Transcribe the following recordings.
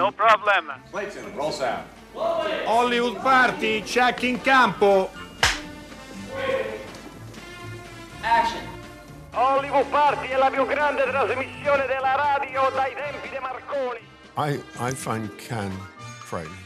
No problem. Clayton, roll sound. Hollywood Party, check in campo. Action. Hollywood Party è la più grande trasmissione della radio dai tempi di Marconi. I, I find Can frightening.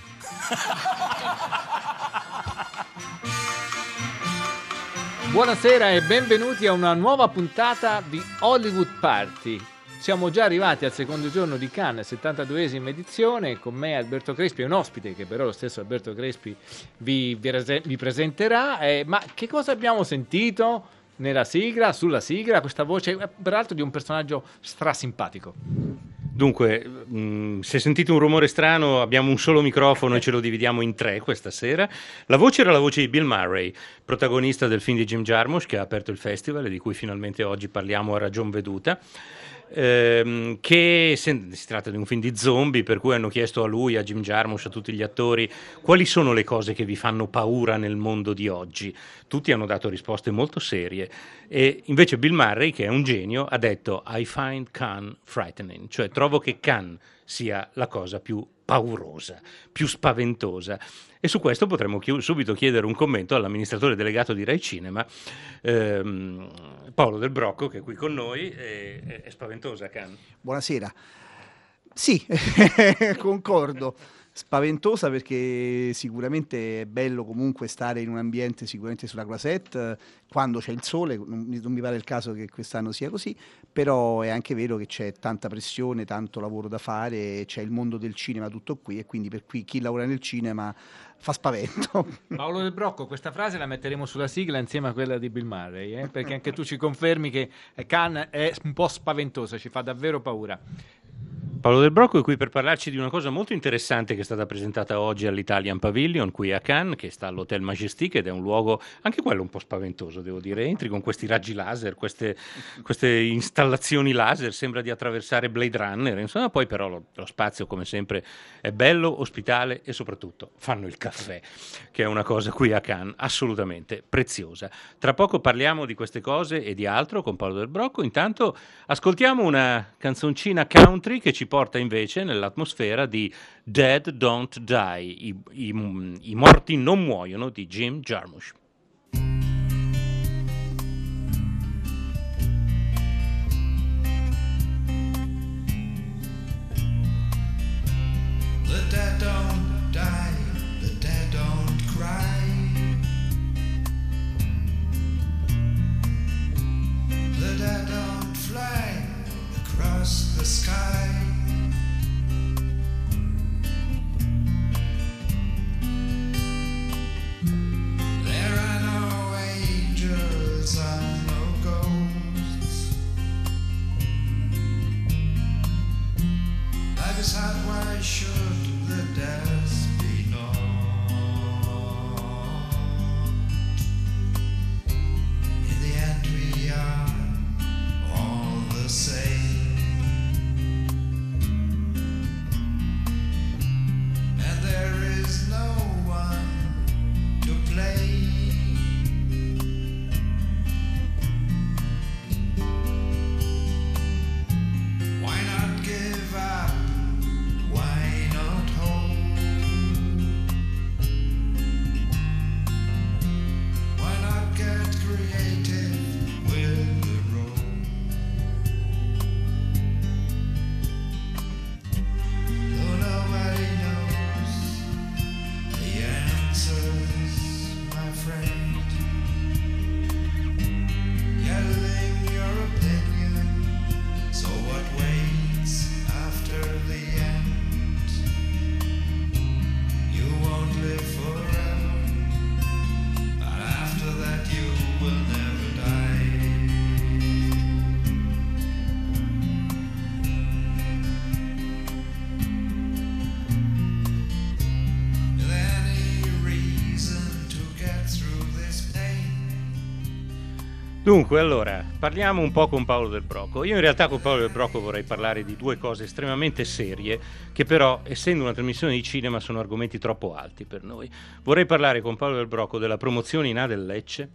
Buonasera e benvenuti a una nuova puntata di Hollywood Party. Siamo già arrivati al secondo giorno di Cannes, 72esima edizione, con me Alberto Crespi un ospite che però lo stesso Alberto Crespi vi, vi, rese- vi presenterà. Eh, ma che cosa abbiamo sentito nella sigla, sulla sigla, questa voce, eh, peraltro di un personaggio strasimpatico? Dunque, mh, se sentite un rumore strano, abbiamo un solo microfono e ce lo dividiamo in tre questa sera. La voce era la voce di Bill Murray, protagonista del film di Jim Jarmusch che ha aperto il festival e di cui finalmente oggi parliamo a ragion veduta. Ehm, che se- si tratta di un film di zombie per cui hanno chiesto a lui, a Jim Jarmusch, a tutti gli attori quali sono le cose che vi fanno paura nel mondo di oggi. Tutti hanno dato risposte molto serie e invece Bill Murray, che è un genio, ha detto I find Khan frightening, cioè trovo che Khan sia la cosa più paurosa, più spaventosa. E su questo potremmo chi- subito chiedere un commento all'amministratore delegato di Rai Cinema, ehm, Paolo Del Brocco, che è qui con noi. È, è- spaventosa Khan. Buonasera. Sì, concordo. Spaventosa perché sicuramente è bello comunque stare in un ambiente sicuramente sulla Croisette quando c'è il sole, non, mi- pare il caso che quest'anno sia così, però è anche vero che c'è tanta pressione, tanto lavoro da fare, c'è il mondo del cinema tutto qui e quindi per cui chi lavora nel cinema fa spavento. Paolo Del Brocco, questa frase la metteremo sulla sigla insieme a quella di Bill Murray, eh, perché anche tu ci confermi che Khan è un po' spaventosa, ci fa davvero paura. Paolo Del Brocco è qui per parlarci di una cosa molto interessante che è stata presentata oggi all'Italian Pavilion qui a Cannes, che sta all'Hotel Majestic ed è un luogo anche quello un po' spaventoso, devo dire. Entri con questi raggi laser, queste, queste installazioni laser, sembra di attraversare Blade Runner, insomma, poi però lo, lo spazio come sempre è bello, ospitale e soprattutto fanno il caffè, che è una cosa qui a Cannes assolutamente preziosa. Tra poco parliamo di queste cose e di altro con Paolo Del Brocco, intanto ascoltiamo una canzoncina country che ci porta invece nell'atmosfera di Dead Don't Die, i, i- i morti non muoiono di Jim Jarmusch. The sky. There are no angels or no ghosts. Life is hard, why should Dunque, allora, parliamo un po' con Paolo Del Brocco. Io in realtà con Paolo Del Brocco vorrei parlare di due cose estremamente serie, che però, essendo una trasmissione di cinema, sono argomenti troppo alti per noi. Vorrei parlare con Paolo Del Brocco della promozione in A del Lecce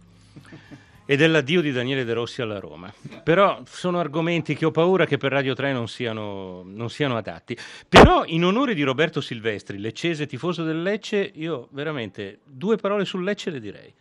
e dell'addio di Daniele De Rossi alla Roma. Però sono argomenti che ho paura che per Radio 3 non siano, non siano adatti. Però in onore di Roberto Silvestri, leccese tifoso del Lecce, io veramente due parole sul Lecce le direi.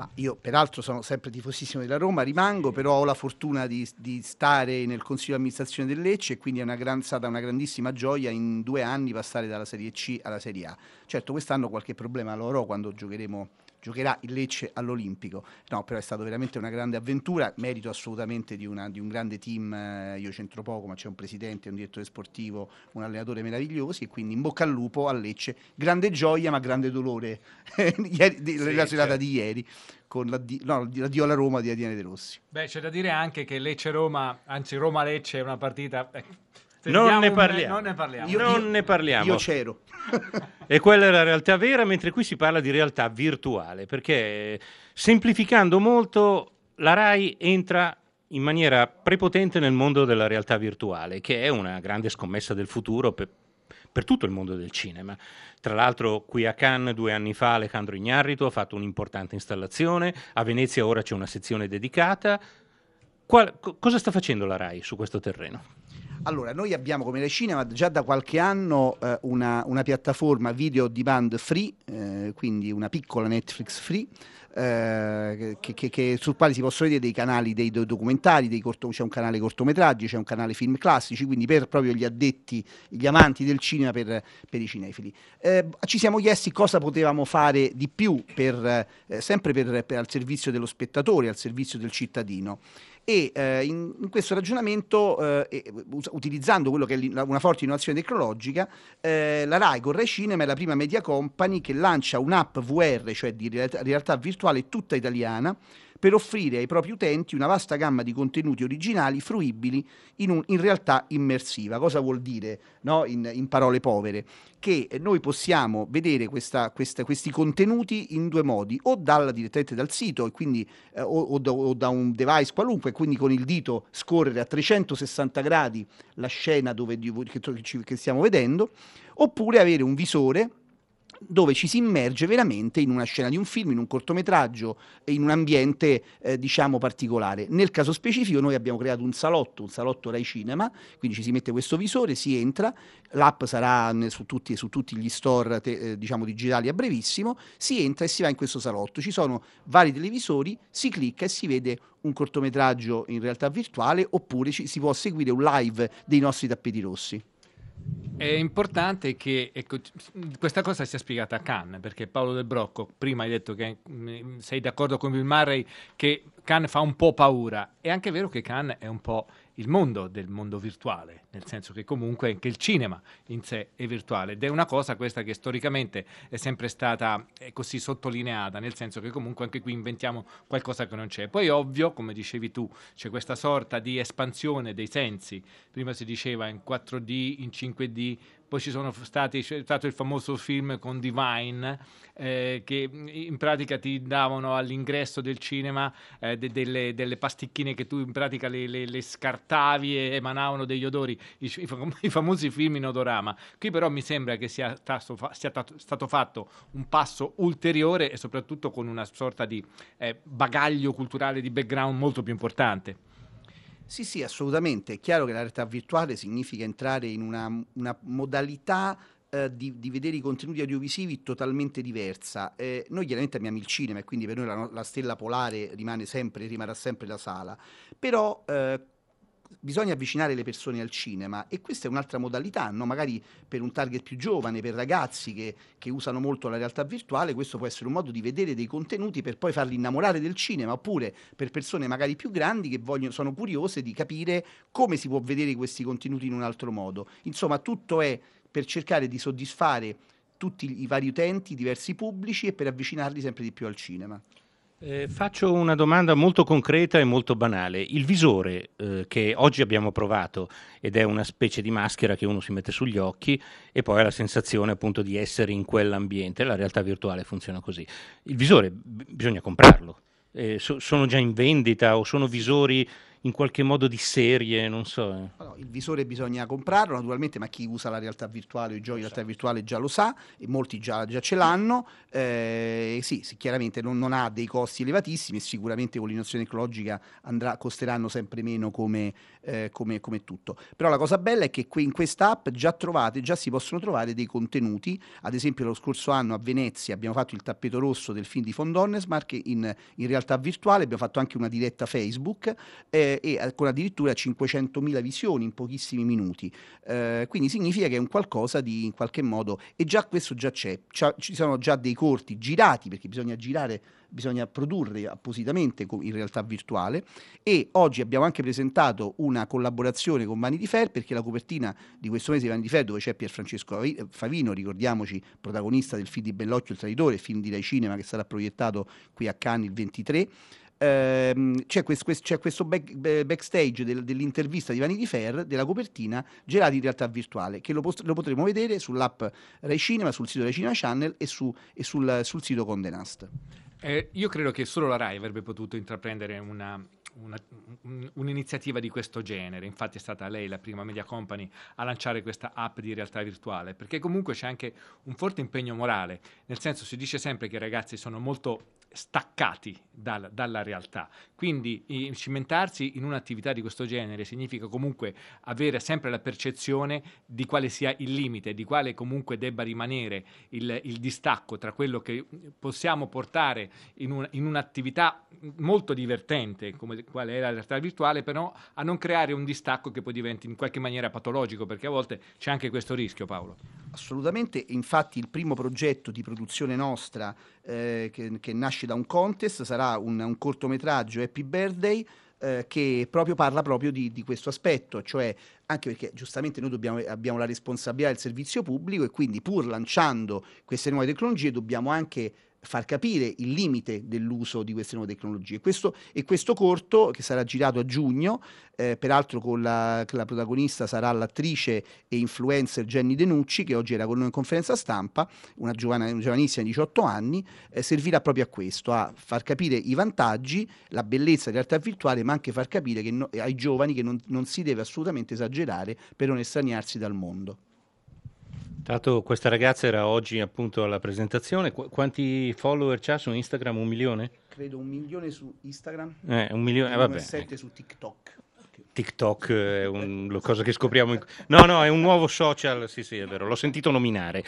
Ma io peraltro sono sempre tifosissimo della Roma, rimango, però ho la fortuna di, di stare nel consiglio di amministrazione del Lecce e quindi è una gran- stata una grandissima gioia in due anni passare dalla Serie C alla Serie A. Certo quest'anno qualche problema lo avrò quando giocheremo giocherà il Lecce all'Olimpico. No, però è stata veramente una grande avventura, merito assolutamente di, una- di un grande team, eh, io c'entro poco, ma c'è un presidente, un direttore sportivo, un allenatore meravigliosi e quindi in bocca al lupo a Lecce. Grande gioia ma grande dolore Ieri- di- la serata di ieri con l'addio, no, l'addio alla Roma di Adriane De Rossi. Beh, c'è da dire anche che Lecce-Roma, anzi Roma-Lecce è una partita... eh, Non ne un- parliamo. non ne parliamo. Io- non ne parliamo. Io c'ero. E quella è la realtà vera, mentre qui si parla di realtà virtuale, perché semplificando molto, la RAI entra in maniera prepotente nel mondo della realtà virtuale, che è una grande scommessa del futuro per, per tutto il mondo del cinema. Tra l'altro qui a Cannes due anni fa Alejandro Ignarrito ha fatto un'importante installazione, a Venezia ora c'è una sezione dedicata. Qual- co- cosa sta facendo la RAI su questo terreno? Allora, noi abbiamo come Rai Cinema già da qualche anno eh, una, una piattaforma video demand free, eh, quindi una piccola Netflix free, eh, che, che- che- sul quale si possono vedere dei canali, dei do- documentari, dei corto- c'è un canale cortometraggi, c'è un canale film classici, quindi per proprio gli addetti, gli amanti del cinema, per, per i cinefili. Eh, ci siamo chiesti cosa potevamo fare di più, per, eh, sempre per- per- al servizio dello spettatore, al servizio del cittadino e eh, in, in questo ragionamento, eh, utilizzando quello che è una forte innovazione tecnologica, eh, la RAI con Rai Cinema è la prima media company che lancia un'app VR, cioè di realtà virtuale tutta italiana, per offrire ai propri utenti una vasta gamma di contenuti originali fruibili in, un- in realtà immersiva. Cosa vuol dire no? in, in parole povere? Che noi possiamo vedere questa- questa- questi contenuti in due modi, o dal, direttamente dal sito, e quindi, eh, o, o da, o da un device qualunque, quindi con il dito scorrere a 360 gradi la scena dove, che, che stiamo vedendo, oppure avere un visore dove ci si immerge veramente in una scena di un film, in un cortometraggio, in un ambiente eh, diciamo particolare. Nel caso specifico noi abbiamo creato un salotto, un salotto Rai Cinema, quindi ci si mette questo visore, si entra, l'app sarà su tutti, su tutti gli store te- eh, diciamo digitali a brevissimo, si entra e si va in questo salotto, ci sono vari televisori, si clicca e si vede un cortometraggio in realtà virtuale oppure ci- si può seguire un live dei nostri tappeti rossi. È importante che ecco, questa cosa sia spiegata a Cannes, perché Paolo Del Brocco, prima hai detto che mm, sei d'accordo con Bill Murray che Cannes fa un po' paura. È anche vero che Cannes è un po' il mondo del mondo virtuale, nel senso che comunque anche il cinema in sé è virtuale ed è una cosa questa che storicamente è sempre stata così sottolineata, nel senso che comunque anche qui inventiamo qualcosa che non c'è. Poi ovvio, come dicevi tu, c'è questa sorta di espansione dei sensi. Prima si diceva in 4D, in 5D, poi ci sono stati, c'è stato il famoso film con Divine eh, che in pratica ti davano all'ingresso del cinema eh, de- delle, delle pasticchine che tu in pratica le, le- le scartavi e emanavano degli odori, i, i fam- i famosi film in odorama. Qui però mi sembra che sia, stato fa- sia tato- stato fatto un passo ulteriore e soprattutto con una sorta di eh, bagaglio culturale, di background molto più importante. Sì, sì, assolutamente. È chiaro che la realtà virtuale significa entrare in una, una modalità eh, di, di vedere i contenuti audiovisivi totalmente diversa. Eh, noi chiaramente amiamo il cinema e quindi per noi la, la stella polare rimane sempre, rimarrà sempre la sala, però eh, bisogna avvicinare le persone al cinema e questa è un'altra modalità, no? magari per un target più giovane, per ragazzi che, che usano molto la realtà virtuale, questo può essere un modo di vedere dei contenuti per poi farli innamorare del cinema, oppure per persone magari più grandi che vogliono, sono curiose di capire come si può vedere questi contenuti in un altro modo. Insomma, tutto è per cercare di soddisfare tutti i vari utenti, i diversi pubblici e per avvicinarli sempre di più al cinema. Eh, faccio una domanda molto concreta e molto banale. Il visore eh, che oggi abbiamo provato ed è una specie di maschera che uno si mette sugli occhi e poi ha la sensazione appunto di essere in quell'ambiente, la realtà virtuale funziona così. Il visore b- bisogna comprarlo. Eh, so- sono già in vendita o sono visori in qualche modo di serie, non so. eh. Il visore bisogna comprarlo naturalmente, ma chi usa la realtà virtuale o i giochi di realtà virtuale già lo sa e molti già, già ce l'hanno. Eh, sì, sì, chiaramente non, non ha dei costi elevatissimi sicuramente con l'innovazione tecnologica andrà, costeranno sempre meno come, eh, come- come tutto. Però la cosa bella è che qui in questa app già trovate, già si possono trovare dei contenuti. Ad esempio, lo scorso anno a Venezia abbiamo fatto il tappeto rosso del film di von Donnersmarck in, in realtà virtuale, abbiamo fatto anche una diretta Facebook eh, e eh, con addirittura 500.000 visioni in pochissimi minuti. Eh, quindi significa che è un qualcosa di in qualche modo, e già questo già c'è, C'ha- ci sono già dei corti girati perché bisogna girare, bisogna produrre appositamente in realtà virtuale e oggi abbiamo anche presentato una collaborazione con Vanity Fair perché la copertina di questo mese di Vanity Fair dove c'è Pierfrancesco Favi- Favino, ricordiamoci, protagonista del film di Bellocchio il traditore, film di Rai Cinema che sarà proiettato qui a Cannes il 23. Ehm, c'è, quest- quest- c'è questo back- backstage del- dell'intervista di Vanity Fair della copertina girata in realtà virtuale che lo, post- lo potremo vedere sull'app Rai Cinema, sul sito Rai Cinema Channel e, su- e sul, sul sito Condé Nast. Eh, io credo che solo la RAI avrebbe potuto intraprendere una- una- un- un'iniziativa di questo genere. Infatti è stata lei la prima media company a lanciare questa app di realtà virtuale, perché comunque c'è anche un forte impegno morale, nel senso si dice sempre che i ragazzi sono molto staccati dal- dalla realtà, quindi cimentarsi in un'attività di questo genere significa comunque avere sempre la percezione di quale sia il limite, di quale comunque debba rimanere il, il distacco tra quello che possiamo portare in, un- in un'attività molto divertente come quale è la realtà virtuale, però a non creare un distacco che poi diventi in qualche maniera patologico, perché a volte c'è anche questo rischio, Paolo. Assolutamente, infatti il primo progetto di produzione nostra eh, che, che nasce da un contest sarà un, un cortometraggio Happy Birthday eh, che proprio parla proprio di, di questo aspetto, cioè anche perché giustamente noi dobbiamo- abbiamo la responsabilità del servizio pubblico e quindi pur lanciando queste nuove tecnologie dobbiamo anche far capire il limite dell'uso di queste nuove tecnologie. Questo, e questo corto, che sarà girato a giugno, eh, peraltro con la, la protagonista sarà l'attrice e influencer Jenny Denucci, che oggi era con noi in conferenza stampa, una, giovana- una giovanissima di 18 anni, eh, servirà proprio a questo, a far capire i vantaggi, la bellezza della realtà virtuale, ma anche far capire no- ai giovani che non, non si deve assolutamente esagerare per non estraniarsi dal mondo. Tanto questa ragazza era oggi appunto alla presentazione. Qu- quanti follower c'ha su Instagram? Un milione? Credo un milione su Instagram, Eh, un milione, eh, vabbè. 1,7 su TikTok. TikTok è una cosa che scopriamo. in- No, no, è un nuovo social, sì, sì, è vero, l'ho sentito nominare.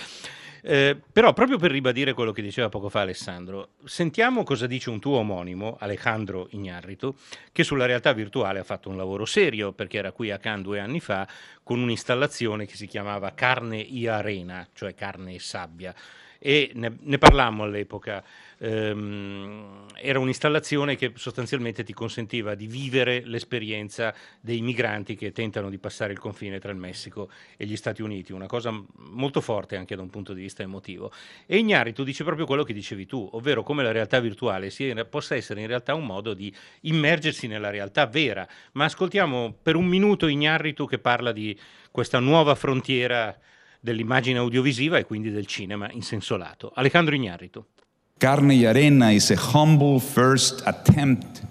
Eh, però proprio per ribadire quello che diceva poco fa Alessandro, sentiamo cosa dice un tuo omonimo, Alejandro Ignarritu, che sulla realtà virtuale ha fatto un lavoro serio, perché era qui a Cannes due anni fa, con un'installazione che si chiamava Carne e Arena, cioè carne e sabbia. E ne, ne parlammo all'epoca. Ehm, era un'installazione che sostanzialmente ti consentiva di vivere l'esperienza dei migranti che tentano di passare il confine tra il Messico e gli Stati Uniti, una cosa molto forte anche da un punto di vista emotivo. E Ignarritu dice proprio quello che dicevi tu, ovvero come la realtà virtuale sia- possa essere in realtà un modo di immergersi nella realtà vera. Ma ascoltiamo per un minuto Ignarritu che parla di questa nuova frontiera dell'immagine audiovisiva e quindi del cinema in senso lato. Alejandro Ignarritu. Carne y Arena is a humble first attempt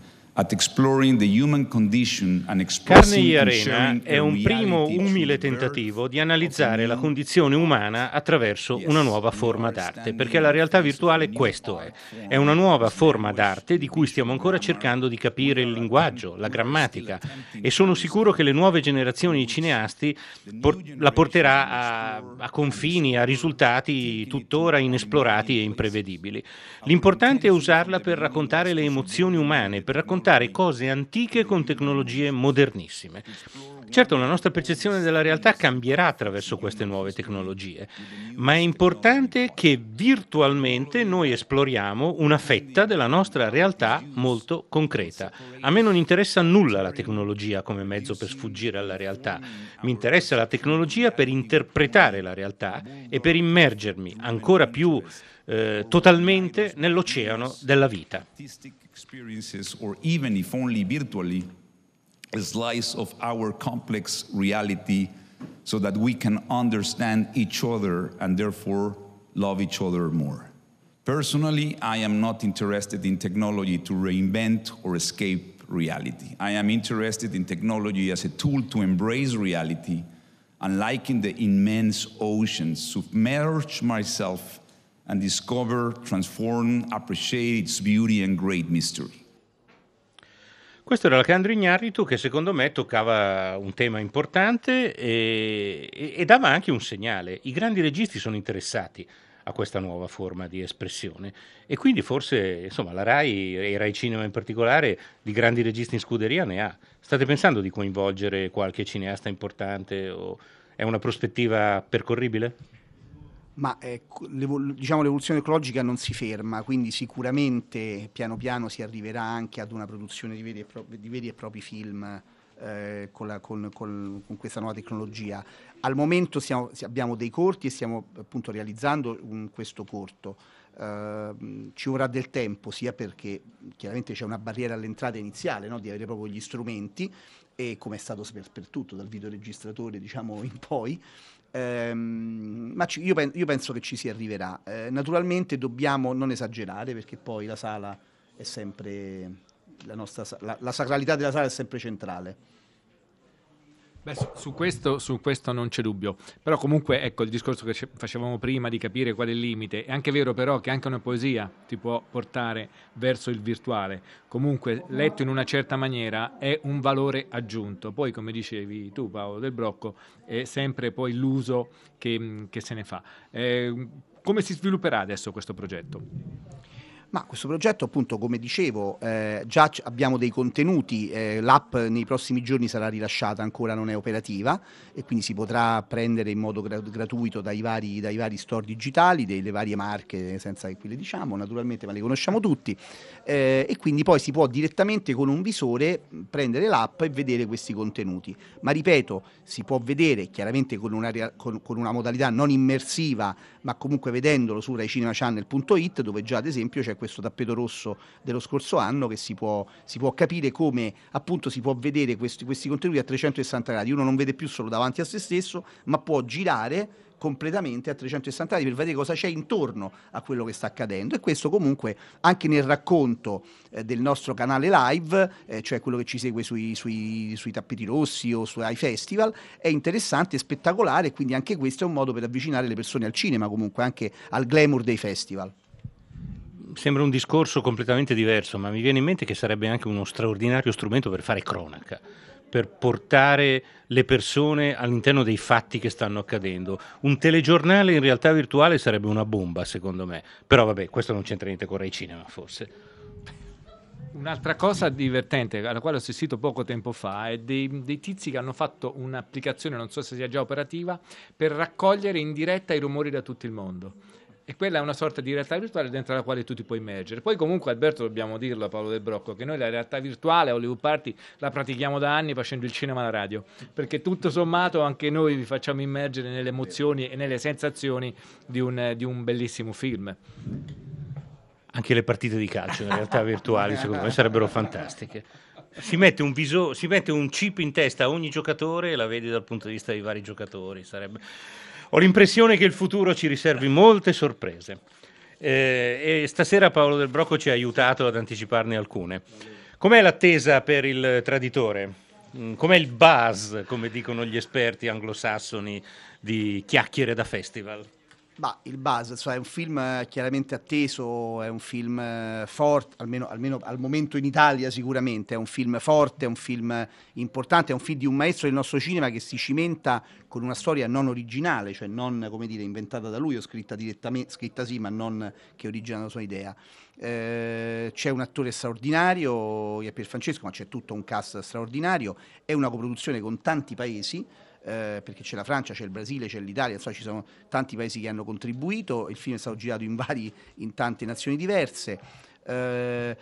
Carne Arena è un primo umile tentativo di analizzare la condizione umana attraverso una nuova forma d'arte, perché la realtà virtuale questo è. È una nuova forma d'arte di cui stiamo ancora cercando di capire il linguaggio, la grammatica e sono sicuro che le nuove generazioni di cineasti por- la porterà a, a confini, a risultati tuttora inesplorati e imprevedibili. L'importante è usarla per raccontare le emozioni umane, per raccontare cose antiche con tecnologie modernissime. Certo, la nostra percezione della realtà cambierà attraverso queste nuove tecnologie, ma è importante che virtualmente noi esploriamo una fetta della nostra realtà molto concreta. A me non interessa nulla la tecnologia come mezzo per sfuggire alla realtà, mi interessa la tecnologia per interpretare la realtà e per immergermi ancora più eh, totalmente nell'oceano della vita. Experiences, or even if only virtually, a slice of our complex reality so that we can understand each other and therefore love each other more. Personally, I am not interested in technology to reinvent or escape reality. I am interested in technology as a tool to embrace reality and, like in the immense oceans, submerge myself and discover, transform, appreciate its beauty and great mystery. Questo era Alcandro Ignarritu che secondo me toccava un tema importante e, e- e dava anche un segnale. I grandi registi sono interessati a questa nuova forma di espressione e quindi forse insomma, la RAI e Rai Cinema in particolare di grandi registi in scuderia ne ha. State pensando di coinvolgere qualche cineasta importante o è una prospettiva percorribile? Ma l'evol- diciamo, l'evoluzione ecologica non si ferma, quindi sicuramente piano piano si arriverà anche ad una produzione di veri e, pro- di veri e propri film eh, con, la- con- con- con questa nuova tecnologia. Al momento siamo- si- abbiamo dei corti e stiamo appunto realizzando un- questo corto. Ehm, ci vorrà del tempo sia perché chiaramente c'è una barriera all'entrata iniziale no? di avere proprio gli strumenti e come è stato per, per tutto dal videoregistratore diciamo in poi Ehm, ma ci- io, pen- io penso che ci si arriverà. Eh, naturalmente dobbiamo non esagerare perché poi la sala è sempre la, nostra, la- la sacralità della sala è sempre centrale. Beh, su, su questo, su questo non c'è dubbio, però comunque ecco il discorso che ce- facevamo prima di capire qual è il limite, è anche vero però che anche una poesia ti può portare verso il virtuale, comunque letto in una certa maniera è un valore aggiunto, poi come dicevi tu Paolo del Brocco è sempre poi l'uso che, che se ne fa. Eh, come si svilupperà adesso questo progetto? Ma questo progetto, appunto, come dicevo, eh, già c- abbiamo dei contenuti, eh, l'app nei prossimi giorni sarà rilasciata, ancora non è operativa e quindi si potrà prendere in modo gra- gratuito dai vari, dai vari store digitali, delle varie marche, senza che qui le diciamo, naturalmente, ma le conosciamo tutti, eh, e quindi poi si può direttamente con un visore prendere l'app e vedere questi contenuti. Ma ripeto, si può vedere chiaramente con una, con- con una modalità non immersiva, ma comunque vedendolo su raicinemachannel.it dove già ad esempio c'è questo tappeto rosso dello scorso anno che si può, si può capire come appunto si può vedere questi, questi contenuti a 360 gradi. Uno non vede più solo davanti a se stesso, ma può girare completamente a 360 gradi per vedere cosa c'è intorno a quello che sta accadendo e questo comunque anche nel racconto eh, del nostro canale live, eh, cioè quello che ci segue sui, sui- sui tappeti rossi o su, ai festival, è interessante e spettacolare e quindi anche questo è un modo per avvicinare le persone al cinema comunque anche al glamour dei festival. Sembra un discorso completamente diverso, ma mi viene in mente che sarebbe anche uno straordinario strumento per fare cronaca, per portare le persone all'interno dei fatti che stanno accadendo. Un telegiornale in realtà virtuale sarebbe una bomba, secondo me. Però vabbè, questo non c'entra niente con Rai Cinema, forse. Un'altra cosa divertente alla quale ho assistito poco tempo fa è dei, dei tizi che hanno fatto un'applicazione, non so se sia già operativa, per raccogliere in diretta i rumori da tutto il mondo. E quella è una sorta di realtà virtuale dentro la quale tu ti puoi immergere. Poi comunque Alberto dobbiamo dirlo a Paolo Del Brocco che noi la realtà virtuale a Hollywood Party la pratichiamo da anni facendo il cinema alla radio, perché tutto sommato anche noi vi facciamo immergere nelle emozioni e nelle sensazioni di un, di un bellissimo film. Anche le partite di calcio in realtà virtuali, secondo me, sarebbero fantastiche. Si mette, un viso- si mette un chip in testa a ogni giocatore e la vedi dal punto di vista dei vari giocatori. sarebbe- Ho l'impressione che il futuro ci riservi molte sorprese. Eh, e stasera Paolo Del Brocco ci ha aiutato ad anticiparne alcune. Com'è l'attesa per il traditore? Mm, Com'è il buzz, come dicono gli esperti anglosassoni, di chiacchiere da festival? Ma il buzz, cioè, è un film eh, chiaramente atteso, è un film eh, forte, almeno, almeno al momento in Italia sicuramente, è un film forte, è un film importante, è un film di un maestro del nostro cinema che si cimenta con una storia non originale, cioè non come dire, inventata da lui o scritta direttamente, scritta sì, ma non che origina la sua idea. Eh, c'è un attore straordinario, Pier Francesco, ma c'è tutto un cast straordinario, è una coproduzione con tanti paesi, eh, perché c'è la Francia, c'è il Brasile, c'è l'Italia, insomma ci sono tanti paesi che hanno contribuito, il film è stato girato in, vari, in tante nazioni diverse. Eh,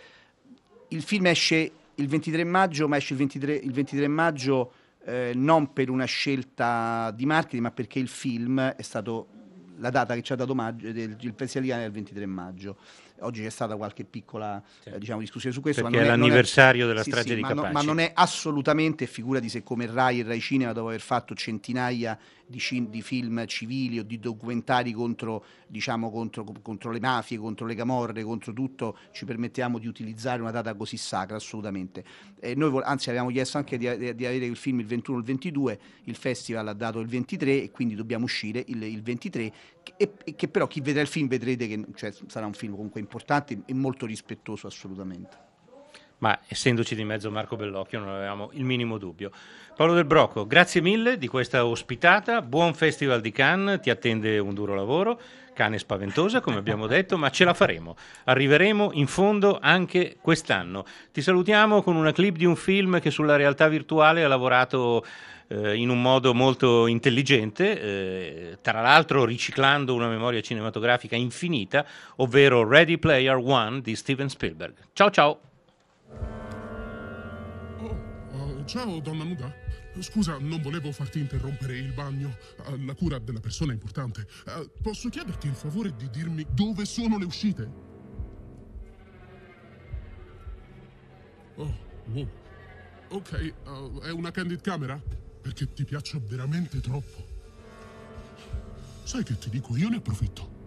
il film esce il 23 maggio, ma esce il 23, il 23 maggio eh, non per una scelta di marketing, ma perché il film è stato la data che ci ha dato maggio, del, il Cannes è il 23 maggio. Oggi c'è stata qualche piccola eh, diciamo, discussione su questo. Perché ma è l'anniversario della sì, strage sì, di ma no- ma non è assolutamente, figurati se come Rai e Rai Cinema, dopo aver fatto centinaia di, cin- di film civili o di documentari contro, diciamo, contro, contro le mafie, contro le camorre, contro tutto, ci permettiamo di utilizzare una data così sacra, assolutamente. E noi, anzi, avevamo chiesto anche di, di- di avere il film il 21 o il 22, il festival ha dato il 23 e quindi dobbiamo uscire il, il 23, che- e, e che però chi vedrà il film vedrete che cioè, sarà un film comunque importante e molto rispettoso assolutamente. Ma essendoci di mezzo Marco Bellocchio non avevamo il minimo dubbio. Paolo Del Brocco, grazie mille di questa ospitata, buon festival di Cannes, ti attende un duro lavoro, Cannes è spaventosa come abbiamo detto, ma ce la faremo, arriveremo in fondo anche quest'anno. Ti salutiamo con una clip di un film che sulla realtà virtuale ha lavorato eh, in un modo molto intelligente, eh, tra l'altro riciclando una memoria cinematografica infinita, ovvero Ready Player One di Steven Spielberg. Ciao ciao! Oh, ciao, donna nuda. Scusa, non volevo farti interrompere il bagno. Eh, La cura della persona è importante. Eh, Posso chiederti il favore di dirmi dove sono le uscite? Oh, wow. Ok, eh, è una candid camera? Perché ti piaccio veramente troppo. Sai che ti dico, io ne approfitto.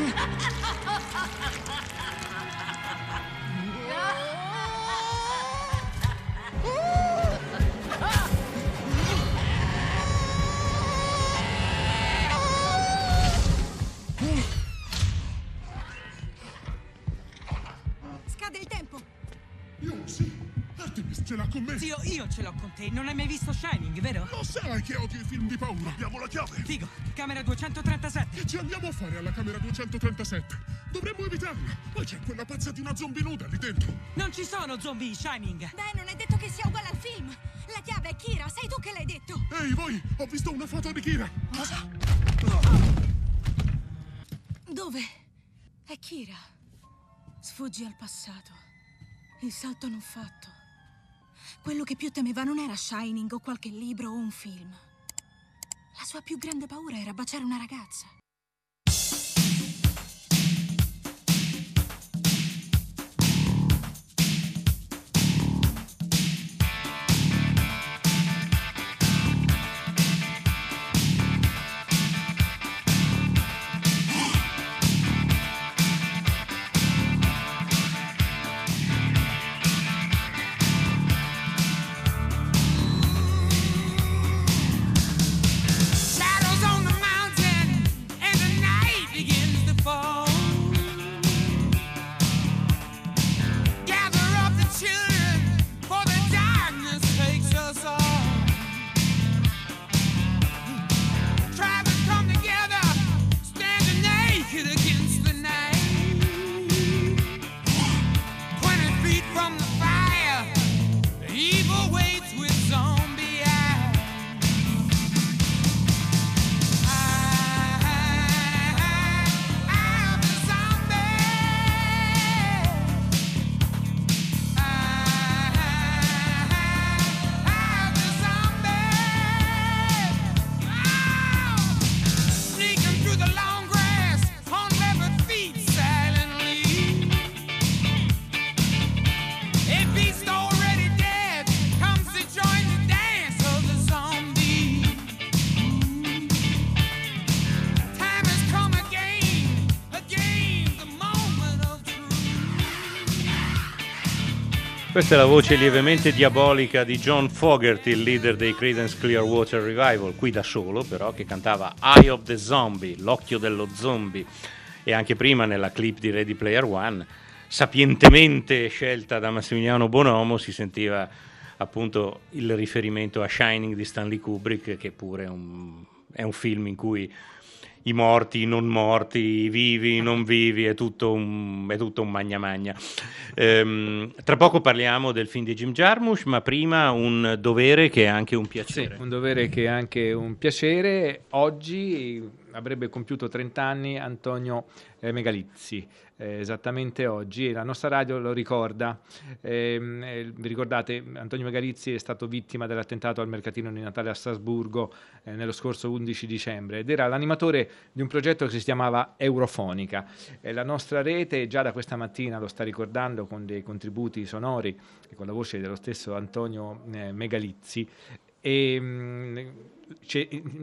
Scade ce l'ho con te. Non hai mai visto Shining, vero? Lo sai che odio i film di paura. Abbiamo la chiave. Figo, camera 237. Che ci andiamo a fare alla camera 237? Dovremmo evitarla. Poi c'è quella pazza di una zombie nuda lì dentro. Non ci sono zombie in Shining. Beh, non è detto che sia uguale al film. La chiave è Kira, sei tu che l'hai detto. Ehi, voi! Ho visto una foto di Kira. Cosa? Dove? È Kira. Sfuggi al passato. Il salto non fatto. Quello che più temeva non era Shining o qualche libro o un film. La sua più grande paura era baciare una ragazza. Questa è la voce lievemente diabolica di John Fogerty, il leader dei Creedence Clearwater Revival, qui da solo però, che cantava Eye of the Zombie, l'occhio dello zombie, e anche prima nella clip di Ready Player One, sapientemente scelta da Massimiliano Bonomo, si sentiva appunto il riferimento a Shining di Stanley Kubrick, che pure è un, è un film in cui i morti, i non morti, i vivi, i non vivi, è tutto un, è tutto un magna magna. Ehm, tra poco parliamo del film di Jim Jarmusch, ma prima un dovere che è anche un Sì, piacere. un dovere che è anche un piacere. Oggi avrebbe compiuto 30 anni Antonio eh, Megalizzi, eh, esattamente oggi, e la nostra radio lo ricorda. Ehm, eh, vi ricordate, Antonio Megalizzi è stato vittima dell'attentato al mercatino di Natale a Strasburgo eh, nello scorso 11 dicembre ed era l'animatore di un progetto che si chiamava Eurofonica. Eh, la nostra rete già da questa mattina lo sta ricordando con dei contributi sonori e con la voce dello stesso Antonio eh, Megalizzi. E, mh, c'è-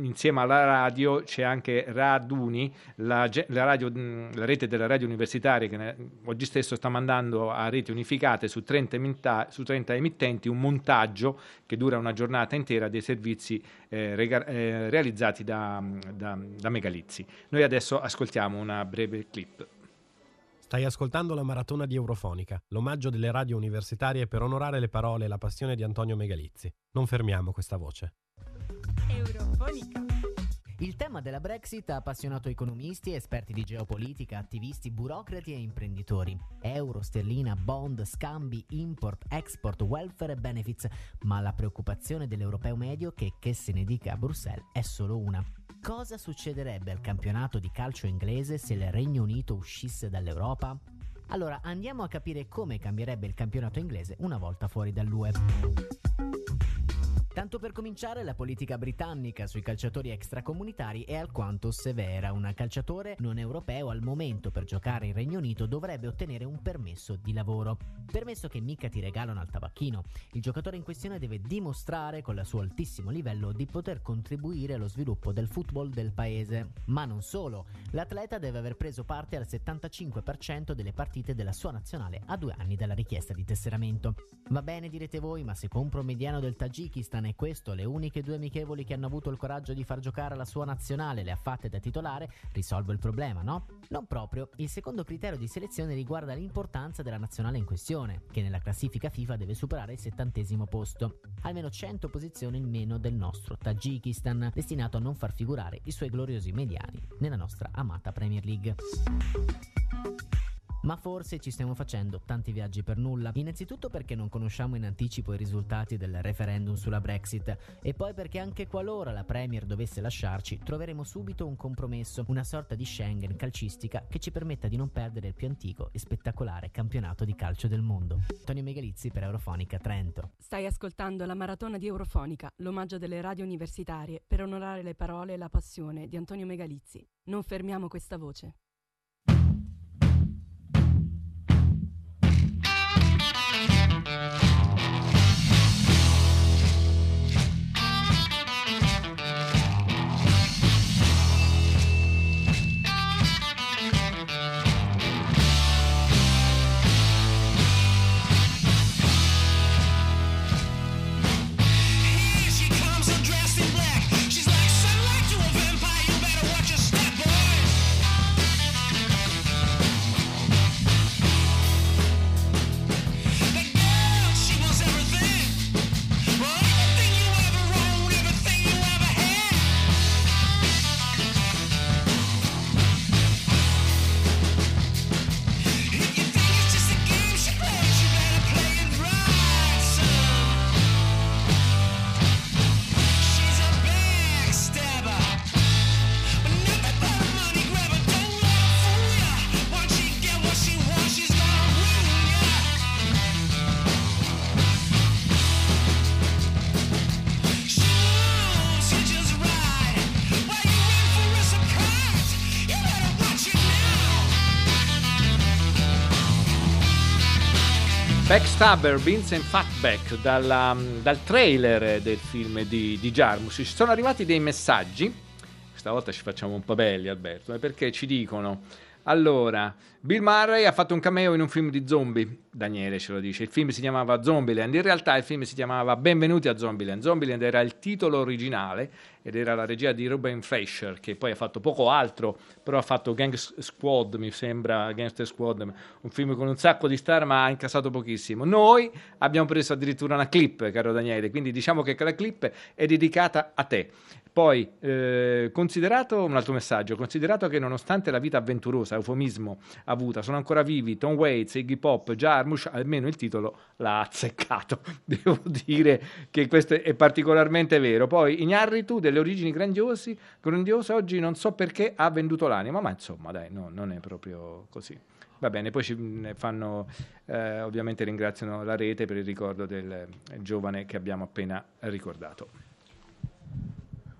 insieme alla radio c'è anche Raduni, la, la radio, mh, la rete della radio universitaria che ne- oggi stesso sta mandando a reti unificate su 30, emita- su 30 emittenti un montaggio che dura una giornata intera dei servizi eh, rega- eh, realizzati da, da, da Megalizzi. Noi adesso ascoltiamo una breve clip. Stai ascoltando la maratona di Eurofonica, l'omaggio delle radio universitarie per onorare le parole e la passione di Antonio Megalizzi. Non fermiamo questa voce. Eurofonica. Il tema della Brexit ha appassionato economisti, esperti di geopolitica, attivisti, burocrati e imprenditori. Euro, sterlina, bond, scambi, import, export, welfare e benefits, ma la preoccupazione dell'europeo medio, che che se ne dica a Bruxelles, è solo una. Cosa succederebbe al campionato di calcio inglese se il Regno Unito uscisse dall'Europa? Allora andiamo a capire come cambierebbe il campionato inglese una volta fuori dall'UE. Tanto per cominciare, la politica britannica sui calciatori extracomunitari è alquanto severa. Un calciatore non europeo al momento per giocare in Regno Unito dovrebbe ottenere un permesso di lavoro. Permesso che mica ti regalano al tabacchino. Il giocatore in questione deve dimostrare con il suo altissimo livello di poter contribuire allo sviluppo del football del paese. Ma non solo, l'atleta deve aver preso parte al 75% delle partite della sua nazionale a due anni dalla richiesta di tesseramento. Va bene direte voi, ma se compro un mediano del Tagikistan e questo le uniche due amichevoli che hanno avuto il coraggio di far giocare la sua nazionale le ha fatte da titolare, risolvo il problema, no? Non proprio. Il secondo criterio di selezione riguarda l'importanza della nazionale in questione, che nella classifica FIFA deve superare il settantesimo posto, almeno 100 posizioni in meno del nostro Tagikistan, destinato a non far figurare i suoi gloriosi mediani nella nostra amata Premier League. Ma forse ci stiamo facendo tanti viaggi per nulla. Innanzitutto perché non conosciamo in anticipo i risultati del referendum sulla Brexit e poi perché anche qualora la Premier dovesse lasciarci, troveremo subito un compromesso, una sorta di Schengen calcistica che ci permetta di non perdere il più antico e spettacolare campionato di calcio del mondo. Antonio Megalizzi per Eurofonica Trento. Stai ascoltando la maratona di Eurofonica, l'omaggio delle radio universitarie per onorare le parole e la passione di Antonio Megalizzi. Non fermiamo questa voce. Backstabber, Vincent Fatback dalla- dal trailer del film di, di Jarmus. Ci sono arrivati dei messaggi. Questa volta ci facciamo un po' belli, Alberto, eh, perché ci dicono. Allora, Bill Murray ha fatto un cameo in un film di zombie. Daniele ce lo dice. Il film si chiamava Zombieland. In realtà il film si chiamava Benvenuti a Zombieland. Zombieland era il titolo originale ed era la regia di Ruben Fleischer, che poi ha fatto poco altro, però ha fatto Gang Squad, mi sembra, Gangster Squad, un film con un sacco di star, ma ha incassato pochissimo. Noi abbiamo preso addirittura una clip, caro Daniele, quindi diciamo che la clip è dedicata a te. Poi, eh, considerato un altro messaggio, considerato che nonostante la vita avventurosa, eufemismo avuta, sono ancora vivi Tom Waits, Iggy Pop, Jarmusch, almeno il titolo l'ha azzeccato. Devo dire che questo è particolarmente vero. Poi, Ignarritu delle origini grandiosi, grandiose, oggi non so perché ha venduto l'anima, ma insomma dai, no, non è proprio così. Va bene, poi ci fanno, eh, ovviamente ringraziano la rete per il ricordo del eh, giovane che abbiamo appena ricordato.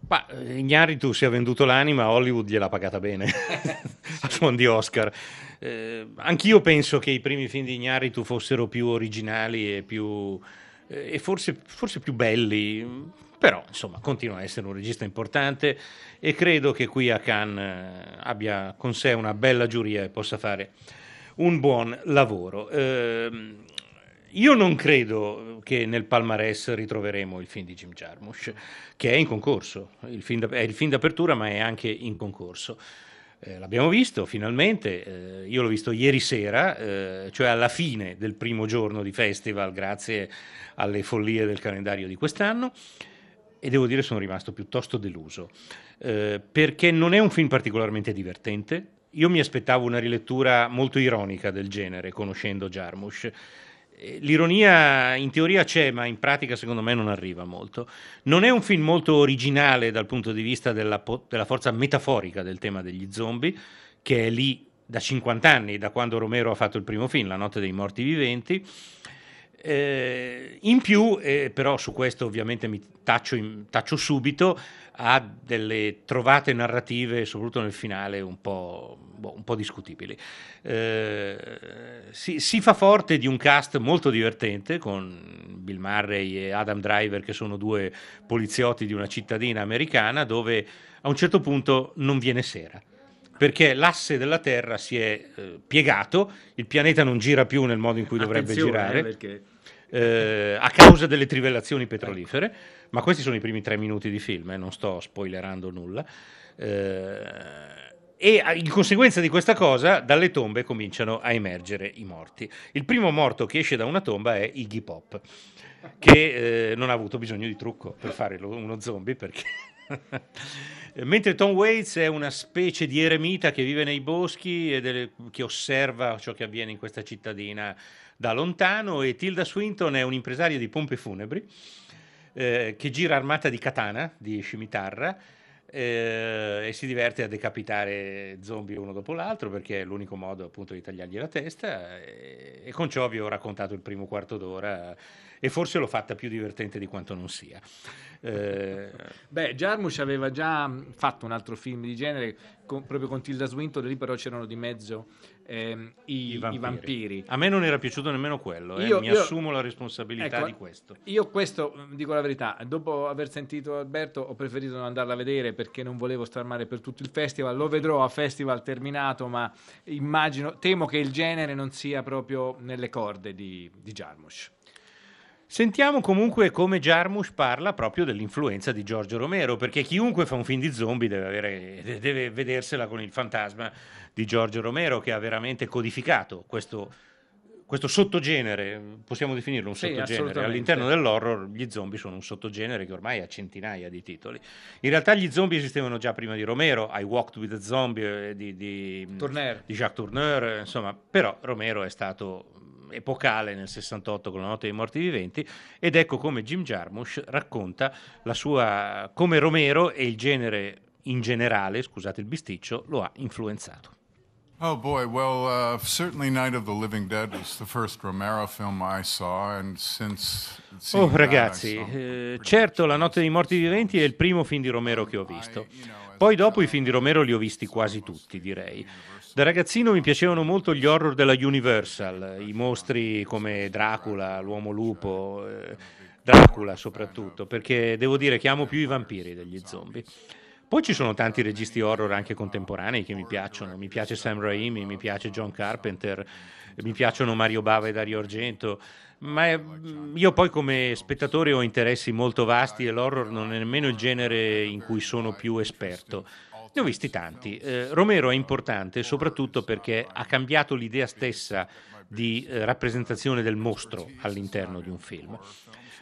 Ma eh, Ignaritu si è venduto l'anima, Hollywood gliel'ha pagata bene a suon di Oscar. Eh, anch'io penso che i primi film di Ignaritu fossero più originali e, più, eh, e forse, forse più belli, però insomma continua a essere un regista importante e credo che qui a Cannes eh, abbia con sé una bella giuria e possa fare un buon lavoro. Ehm, io non credo che nel palmarès ritroveremo il film di Jim Jarmusch, che è in concorso. Il film è il film d'apertura, ma è anche in concorso. Eh, l'abbiamo visto finalmente, eh, io l'ho visto ieri sera, eh, cioè alla fine del primo giorno di festival, grazie alle follie del calendario di quest'anno, e devo dire sono rimasto piuttosto deluso, eh, perché non è un film particolarmente divertente. Io mi aspettavo una rilettura molto ironica del genere, conoscendo Jarmusch. Eh, L'ironia in teoria c'è, ma in pratica secondo me non arriva molto. Non è un film molto originale dal punto di vista della, po- della forza metaforica del tema degli zombie, che è lì da 50 anni, da quando Romero ha fatto il primo film, La notte dei morti viventi. Eh, in più, eh, però su questo ovviamente mi taccio, in- taccio subito, ha delle trovate narrative, soprattutto nel finale, un po', boh, un po' discutibili. Eh, si, si fa forte di un cast molto divertente con Bill Murray e Adam Driver, che sono due poliziotti di una cittadina americana, dove a un certo punto non viene sera perché l'asse della Terra si è eh, piegato, il pianeta non gira più nel modo in cui dovrebbe Attenzione, girare. eh, perché- eh, a causa delle trivellazioni petrolifere, ma questi sono i primi tre minuti di film, eh, non sto spoilerando nulla. Eh, e a- in conseguenza di questa cosa, dalle tombe cominciano a emergere i morti. Il primo morto che esce da una tomba è Iggy Pop, che eh, non ha avuto bisogno di trucco per fare uno zombie perché. Mentre Tom Waits è una specie di eremita che vive nei boschi e delle- che osserva ciò che avviene in questa cittadina da lontano, e Tilda Swinton è un'impresaria di pompe funebri eh, che gira armata di katana, di scimitarra, eh, e si diverte a decapitare zombie uno dopo l'altro perché è l'unico modo appunto di tagliargli la testa e, e con ciò vi ho raccontato il primo quarto d'ora e forse l'ho fatta più divertente di quanto non sia. Eh, Beh, Jarmusch aveva già mh, fatto un altro film di genere con- proprio con Tilda Swinton, lì però c'erano di mezzo ehm, i, i vampiri. A me non era piaciuto nemmeno quello, eh, Io- mi io- assumo la responsabilità Ecco, di questo. Io questo, mh, dico la verità, dopo aver sentito Alberto ho preferito non andarla a vedere perché non volevo star male per tutto il festival, lo vedrò a festival terminato, ma immagino, temo che il genere non sia proprio nelle corde di, di Jarmusch. Sentiamo comunque come Jarmusch parla proprio dell'influenza di Giorgio Romero, perché chiunque fa un film di zombie deve, avere- deve vedersela con il fantasma di Giorgio Romero, che ha veramente codificato questo, questo sottogenere, possiamo definirlo un Sì, sottogenere, assolutamente. all'interno dell'horror gli zombie sono un sottogenere che ormai ha centinaia di titoli. In realtà gli zombie esistevano già prima di Romero, I Walked with a Zombie eh, di, di, Tourneur. di Jacques Tourneur, eh, insomma, però Romero è stato mh, epocale nel 68 con la notte dei morti viventi ed ecco come Jim Jarmusch racconta la sua come Romero e il genere in generale, scusate il bisticcio, lo ha influenzato. Oh boy, well, uh, certainly Night of the Living Dead was the first Romero film I saw, and since Oh ragazzi, eh, certo La notte dei morti viventi è il primo film di Romero che ho visto. Poi dopo i film di Romero li ho visti quasi tutti, direi. Da ragazzino mi piacevano molto gli horror della Universal, i mostri come Dracula, l'uomo lupo, eh, Dracula soprattutto, perché devo dire che amo più i vampiri degli zombie. Poi ci sono tanti registi horror anche contemporanei che mi piacciono. Mi piace Sam Raimi, mi piace John Carpenter, mi piacciono Mario Bava e Dario Argento. Ma eh, io poi come spettatore ho interessi molto vasti e l'horror non è nemmeno il genere in cui sono più esperto. Ne ho visti tanti. Eh, Romero è importante soprattutto perché ha cambiato l'idea stessa di eh, rappresentazione del mostro all'interno di un film.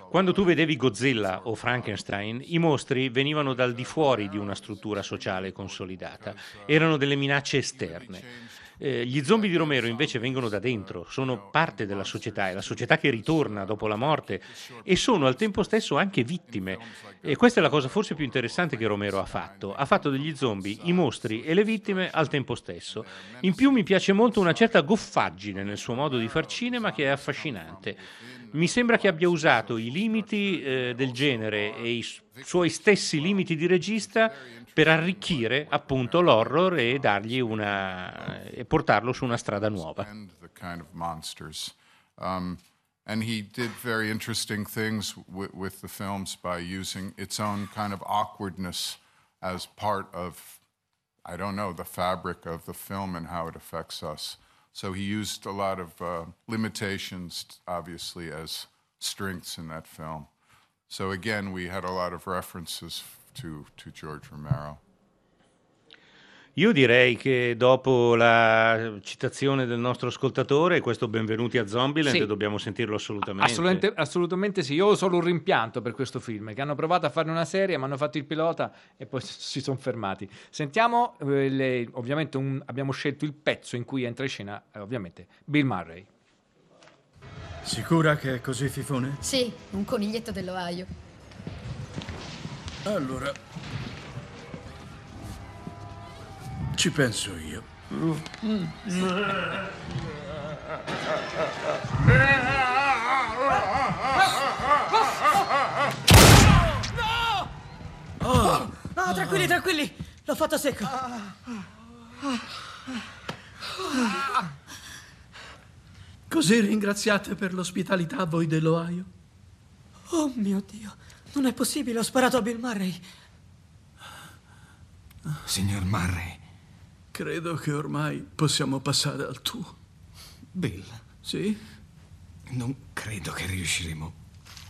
Quando tu vedevi Godzilla o Frankenstein, i mostri venivano dal di fuori di una struttura sociale consolidata, erano delle minacce esterne. Eh, gli zombie di Romero invece vengono da dentro, sono parte della società, è la società che ritorna dopo la morte e sono al tempo stesso anche vittime. E questa è la cosa forse più interessante che Romero ha fatto. Ha fatto degli zombie i mostri e le vittime al tempo stesso. In più mi piace molto una certa goffaggine nel suo modo di far cinema che è affascinante. Mi sembra che abbia usato i limiti eh, del genere e i su- suoi stessi limiti di regista per arricchire appunto l'horror e una e portarlo su una strada nuova. Um, and he did very interesting things w- with the films by using its own kind of awkwardness as part of, I don't know, the fabric of the film and how it affects us. So he used a lot of uh, limitations, obviously, as strengths in that film. So again, we had a lot of references to, to George Romero. Io direi che dopo la citazione del nostro ascoltatore, questo benvenuti a Zombieland, Sì. dobbiamo sentirlo assolutamente. Assolutamente, assolutamente sì, io ho solo un rimpianto per questo film, che hanno provato a fare una serie, ma hanno fatto il pilota e poi si sono fermati. Sentiamo, eh, le- ovviamente un- abbiamo scelto il pezzo in cui entra in scena, eh, ovviamente, Bill Murray. Sicura che è così fifone? Sì, un coniglietto dell'Ohio. Allora. Ci penso io. No! Oh, tranquilli, tranquilli. L'ho fatto secco. Così ringraziate per l'ospitalità voi dell'Ohio? Oh mio Dio, non è possibile, ho sparato a Bill Murray. Signor Murray. Credo che ormai possiamo passare al tuo. Bill, Sì? non credo che riusciremo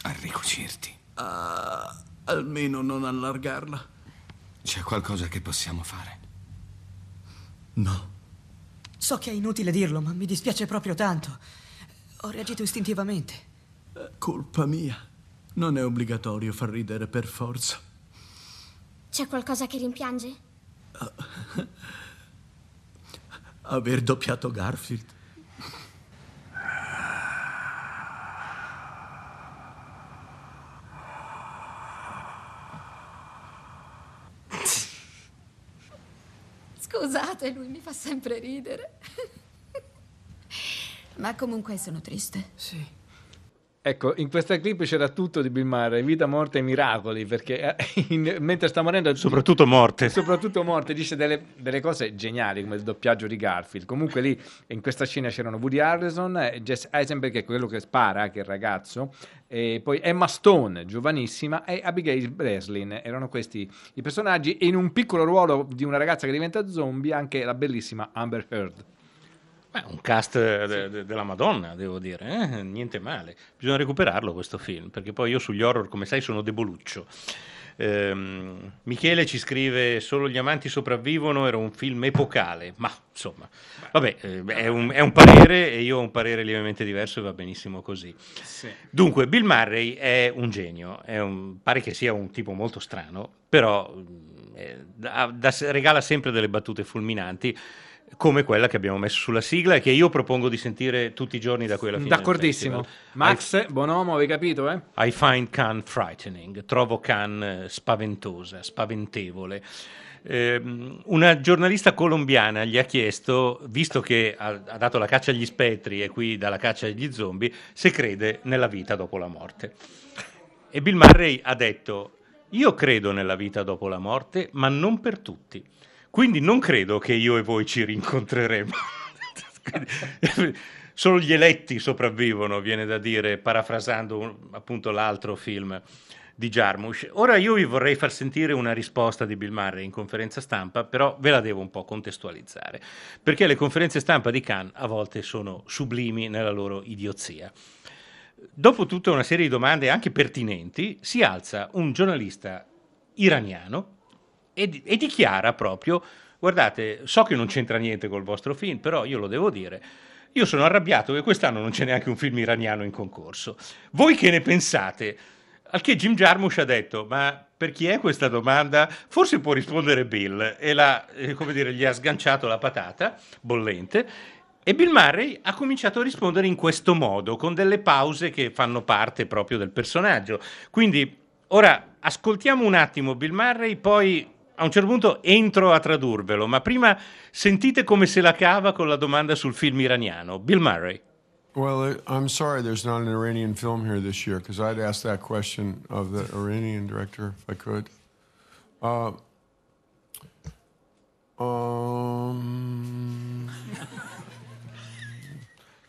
a ricucirti. Ah, almeno non allargarla. C'è qualcosa che possiamo fare? No. So che è inutile dirlo, ma mi dispiace proprio tanto. Ho reagito istintivamente. È colpa mia. Non è obbligatorio far ridere per forza. C'è qualcosa che rimpiange? Aver doppiato Garfield. Scusate, lui mi fa sempre ridere. Ma comunque sono triste. Sì. Ecco, in questa clip c'era tutto di Bill Murray, vita, morte e miracoli, perché eh, in- mentre sta morendo... Soprattutto morte. Soprattutto morte, dice delle, delle cose geniali, come il doppiaggio di Garfield. Comunque lì, in questa scena c'erano Woody Harrelson, eh, Jesse Eisenberg, che è quello che spara, che è il ragazzo, e poi Emma Stone, giovanissima, e Abigail Breslin. Erano questi i personaggi, e in un piccolo ruolo di una ragazza che diventa zombie, anche la bellissima Amber Heard. Beh, un cast de- de- della Madonna, devo dire, eh? niente male. Bisogna recuperarlo questo film, perché poi io sugli horror, come sai, sono deboluccio. Ehm, Michele ci scrive: Solo gli amanti sopravvivono. Era un film epocale, ma insomma, vabbè, eh, è, un, è un parere e io ho un parere lievemente diverso e va benissimo così. Dunque, Bill Murray è un genio, è un- pare che sia un tipo molto strano, però eh, da- da- regala sempre delle battute fulminanti. Come quella che abbiamo messo sulla sigla e che io propongo di sentire tutti i giorni da quella fine. del D'accordissimo. festival. Max, buon uomo, avevi capito, eh? I find Khan frightening, trovo Khan eh, spaventosa, spaventevole. Ehm, una giornalista colombiana gli ha chiesto, visto che ha, ha dato la caccia agli spettri e qui dalla caccia agli zombie, se crede nella vita dopo la morte. E Bill Murray ha detto: Io credo nella vita dopo la morte, ma non per tutti. Quindi non credo che io e voi ci rincontreremo. Solo gli eletti sopravvivono, viene da dire, parafrasando un- appunto l'altro film di Jarmusch. Ora io vi vorrei far sentire una risposta di Bill Murray in conferenza stampa, però ve la devo un po' contestualizzare, perché le conferenze stampa di Cannes a volte sono sublimi nella loro idiozia. Dopo tutta una serie di domande anche pertinenti, si alza un giornalista iraniano e, e dichiara proprio, guardate, so che non c'entra niente col vostro film, però io lo devo dire, io sono arrabbiato che quest'anno non c'è neanche un film iraniano in concorso. Voi che ne pensate? Al che Jim Jarmusch ha detto: Ma per chi è questa domanda? Forse può rispondere Bill. E l'ha, eh, come dire, gli ha sganciato la patata bollente. E Bill Murray ha cominciato a rispondere in questo modo, con delle pause che fanno parte proprio del personaggio. Quindi, ora ascoltiamo un attimo Bill Murray, poi a un certo punto entro a tradurvelo, ma prima sentite come se la cava con la domanda sul film iraniano. Bill Murray. Well, I'm sorry there's not an Iranian film here this year because I'd ask that question of the Iranian director if I could. Uh, um,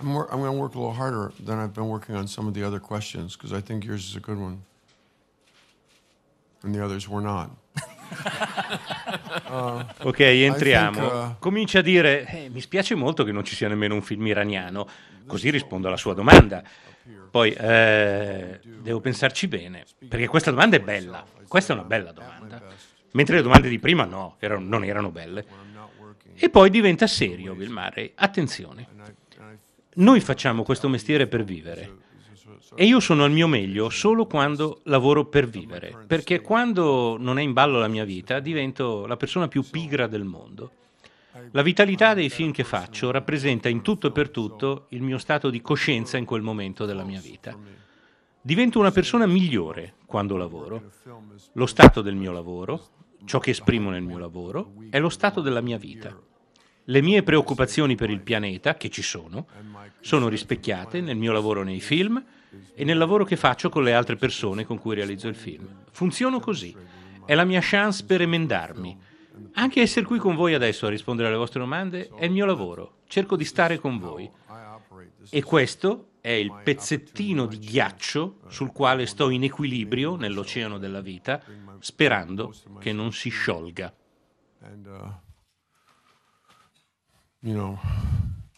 I'm, wor- I'm going to work a little harder than I've been working on some of the other questions because I think yours is a good one. And the others were not. Uh, Ok, entriamo. think, uh, Comincia a dire: "Eh, Mi spiace molto che non ci sia nemmeno un film iraniano. Così rispondo alla sua domanda. Poi eh, devo pensarci bene, perché questa domanda è bella. Questa è una bella domanda. Mentre le domande di prima no, erano- non erano belle. E poi diventa serio Bill Murray. Attenzione. Noi facciamo questo mestiere per vivere. E io sono al mio meglio solo quando lavoro per vivere, perché quando non è in ballo la mia vita divento la persona più pigra del mondo. La vitalità dei film che faccio rappresenta in tutto e per tutto il mio stato di coscienza in quel momento della mia vita. Divento una persona migliore quando lavoro. Lo stato del mio lavoro, ciò che esprimo nel mio lavoro, è lo stato della mia vita. Le mie preoccupazioni per il pianeta, che ci sono, sono rispecchiate nel mio lavoro nei film e nel lavoro che faccio con le altre persone con cui realizzo il film. Funziono così. È la mia chance per emendarmi. Anche essere qui con voi adesso a rispondere alle vostre domande è il mio lavoro. Cerco di stare con voi. E questo è il pezzettino di ghiaccio sul quale sto in equilibrio nell'oceano della vita, sperando che non si sciolga. Uh, you know,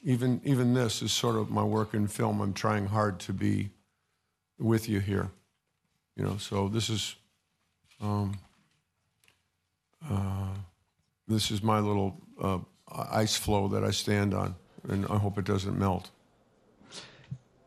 even even this is sort of my work in film. I'm trying hard to be with you here. You know, so this is um, uh, this is my little uh, ice floe that I stand on, and I hope it doesn't melt.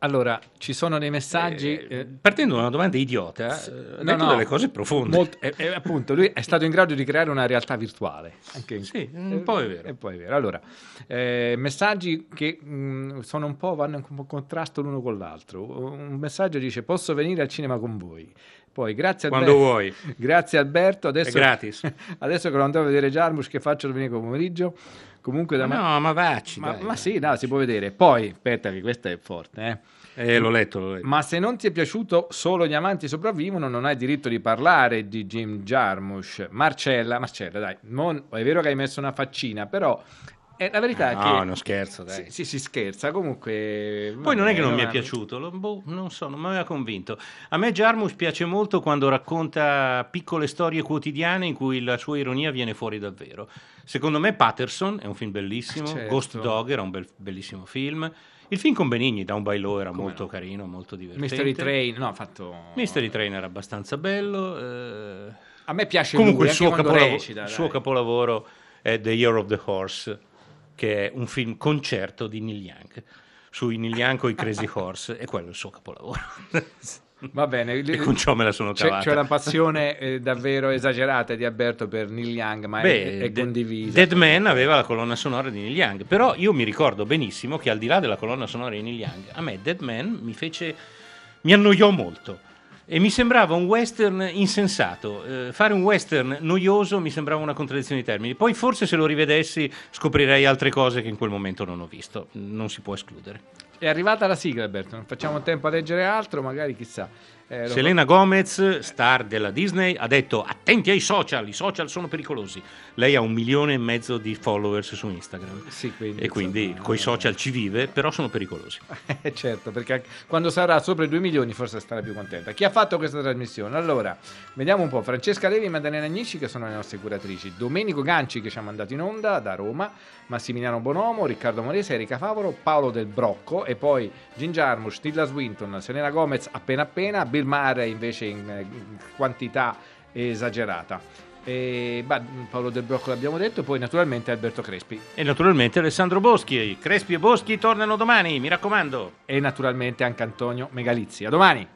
Allora, ci sono dei messaggi. eh, Partendo da una domanda idiota, eh, ha detto delle cose profonde. molto- eh, eh, appunto, lui è stato in grado di creare una realtà virtuale. Anche in- Sì, un po' è vero. E poi è vero. Allora, eh, messaggi che mh, sono un po', vanno in un po' contrasto l'uno con l'altro. Un messaggio dice: Posso venire al cinema con voi? Poi, grazie Quando Alberto- vuoi. Grazie Alberto. Adesso, È gratis. adesso che lo andrò a vedere Jarmusch, che faccio venire pomeriggio? Comunque da Ma me- no, ma vacci, Ma, dai, ma sì, no, si può vedere. Poi, aspetta, che questa è forte, eh. Eh, l'ho letto, l'ho letto. Ma se non ti è piaciuto Solo gli amanti sopravvivono, non hai diritto di parlare di Jim Jarmusch. Marcella, Marcella, dai, non- è vero che hai messo una faccina, però è la verità è No, che... non scherzo, dai. Sì, sì, si scherza, comunque... Poi non è che non mi è piaciuto, lo- boh, non so, non mi aveva convinto. A me Jarmusch piace molto quando racconta piccole storie quotidiane in cui la sua ironia viene fuori davvero. Secondo me Patterson è un film bellissimo, Certo. Ghost Dog era un bel- bellissimo film, il film con Benigni, Down by Law, era molto carino, molto divertente. Mystery Train, no, ha fatto... Mystery Train era abbastanza bello. eh. A me piace Comunque lui, il suo, capolavoro, recita, suo capolavoro è The Year of the Horse, che è un film concerto di Neil Young. Sui Neil Young con i Crazy Horse, e quello è il suo capolavoro. Va bene, E con ciò me la sono c'è, cavata. c'è una passione eh, davvero esagerata di Alberto per Neil Young, ma è- Beh, è, De- condivisa. Dead Man aveva la colonna sonora di Neil Young, però io mi ricordo benissimo che al di là della colonna sonora di Neil Young, a me Dead Man mi fece mi annoiò molto e mi sembrava un western insensato. Eh, fare un western noioso mi sembrava una contraddizione di termini. Poi forse se lo rivedessi scoprirei altre cose che in quel momento non ho visto. Non si può escludere. È arrivata la sigla, Alberto, non facciamo tempo a leggere altro, magari chissà. Eh, Selena Gomez, star della Disney, ha detto attenti ai social, i social sono pericolosi. Lei ha un milione e mezzo di followers su Instagram e quindi coi social ci vive, però sono pericolosi. Eh, certo, perché quando sarà sopra i 2 milioni forse sarà più contenta. Chi ha fatto questa trasmissione? Allora, vediamo un po'. Francesca Levi e Maddalena Agnici che sono le nostre curatrici. Domenico Ganci che ci ha mandato in onda da Roma. Massimiliano Bonomo, Riccardo Morese, Erika Favolo, Paolo Del Brocco e poi Gin Jarmusch, Stilla Swinton, Selena Gomez appena appena, Bill Murray invece in quantità esagerata. E, bah, Paolo Del Brocco l'abbiamo detto, poi naturalmente Alberto Crespi. E naturalmente Alessandro Boschi, Crespi e Boschi tornano domani, mi raccomando. E naturalmente anche Antonio Megalizzi. A domani!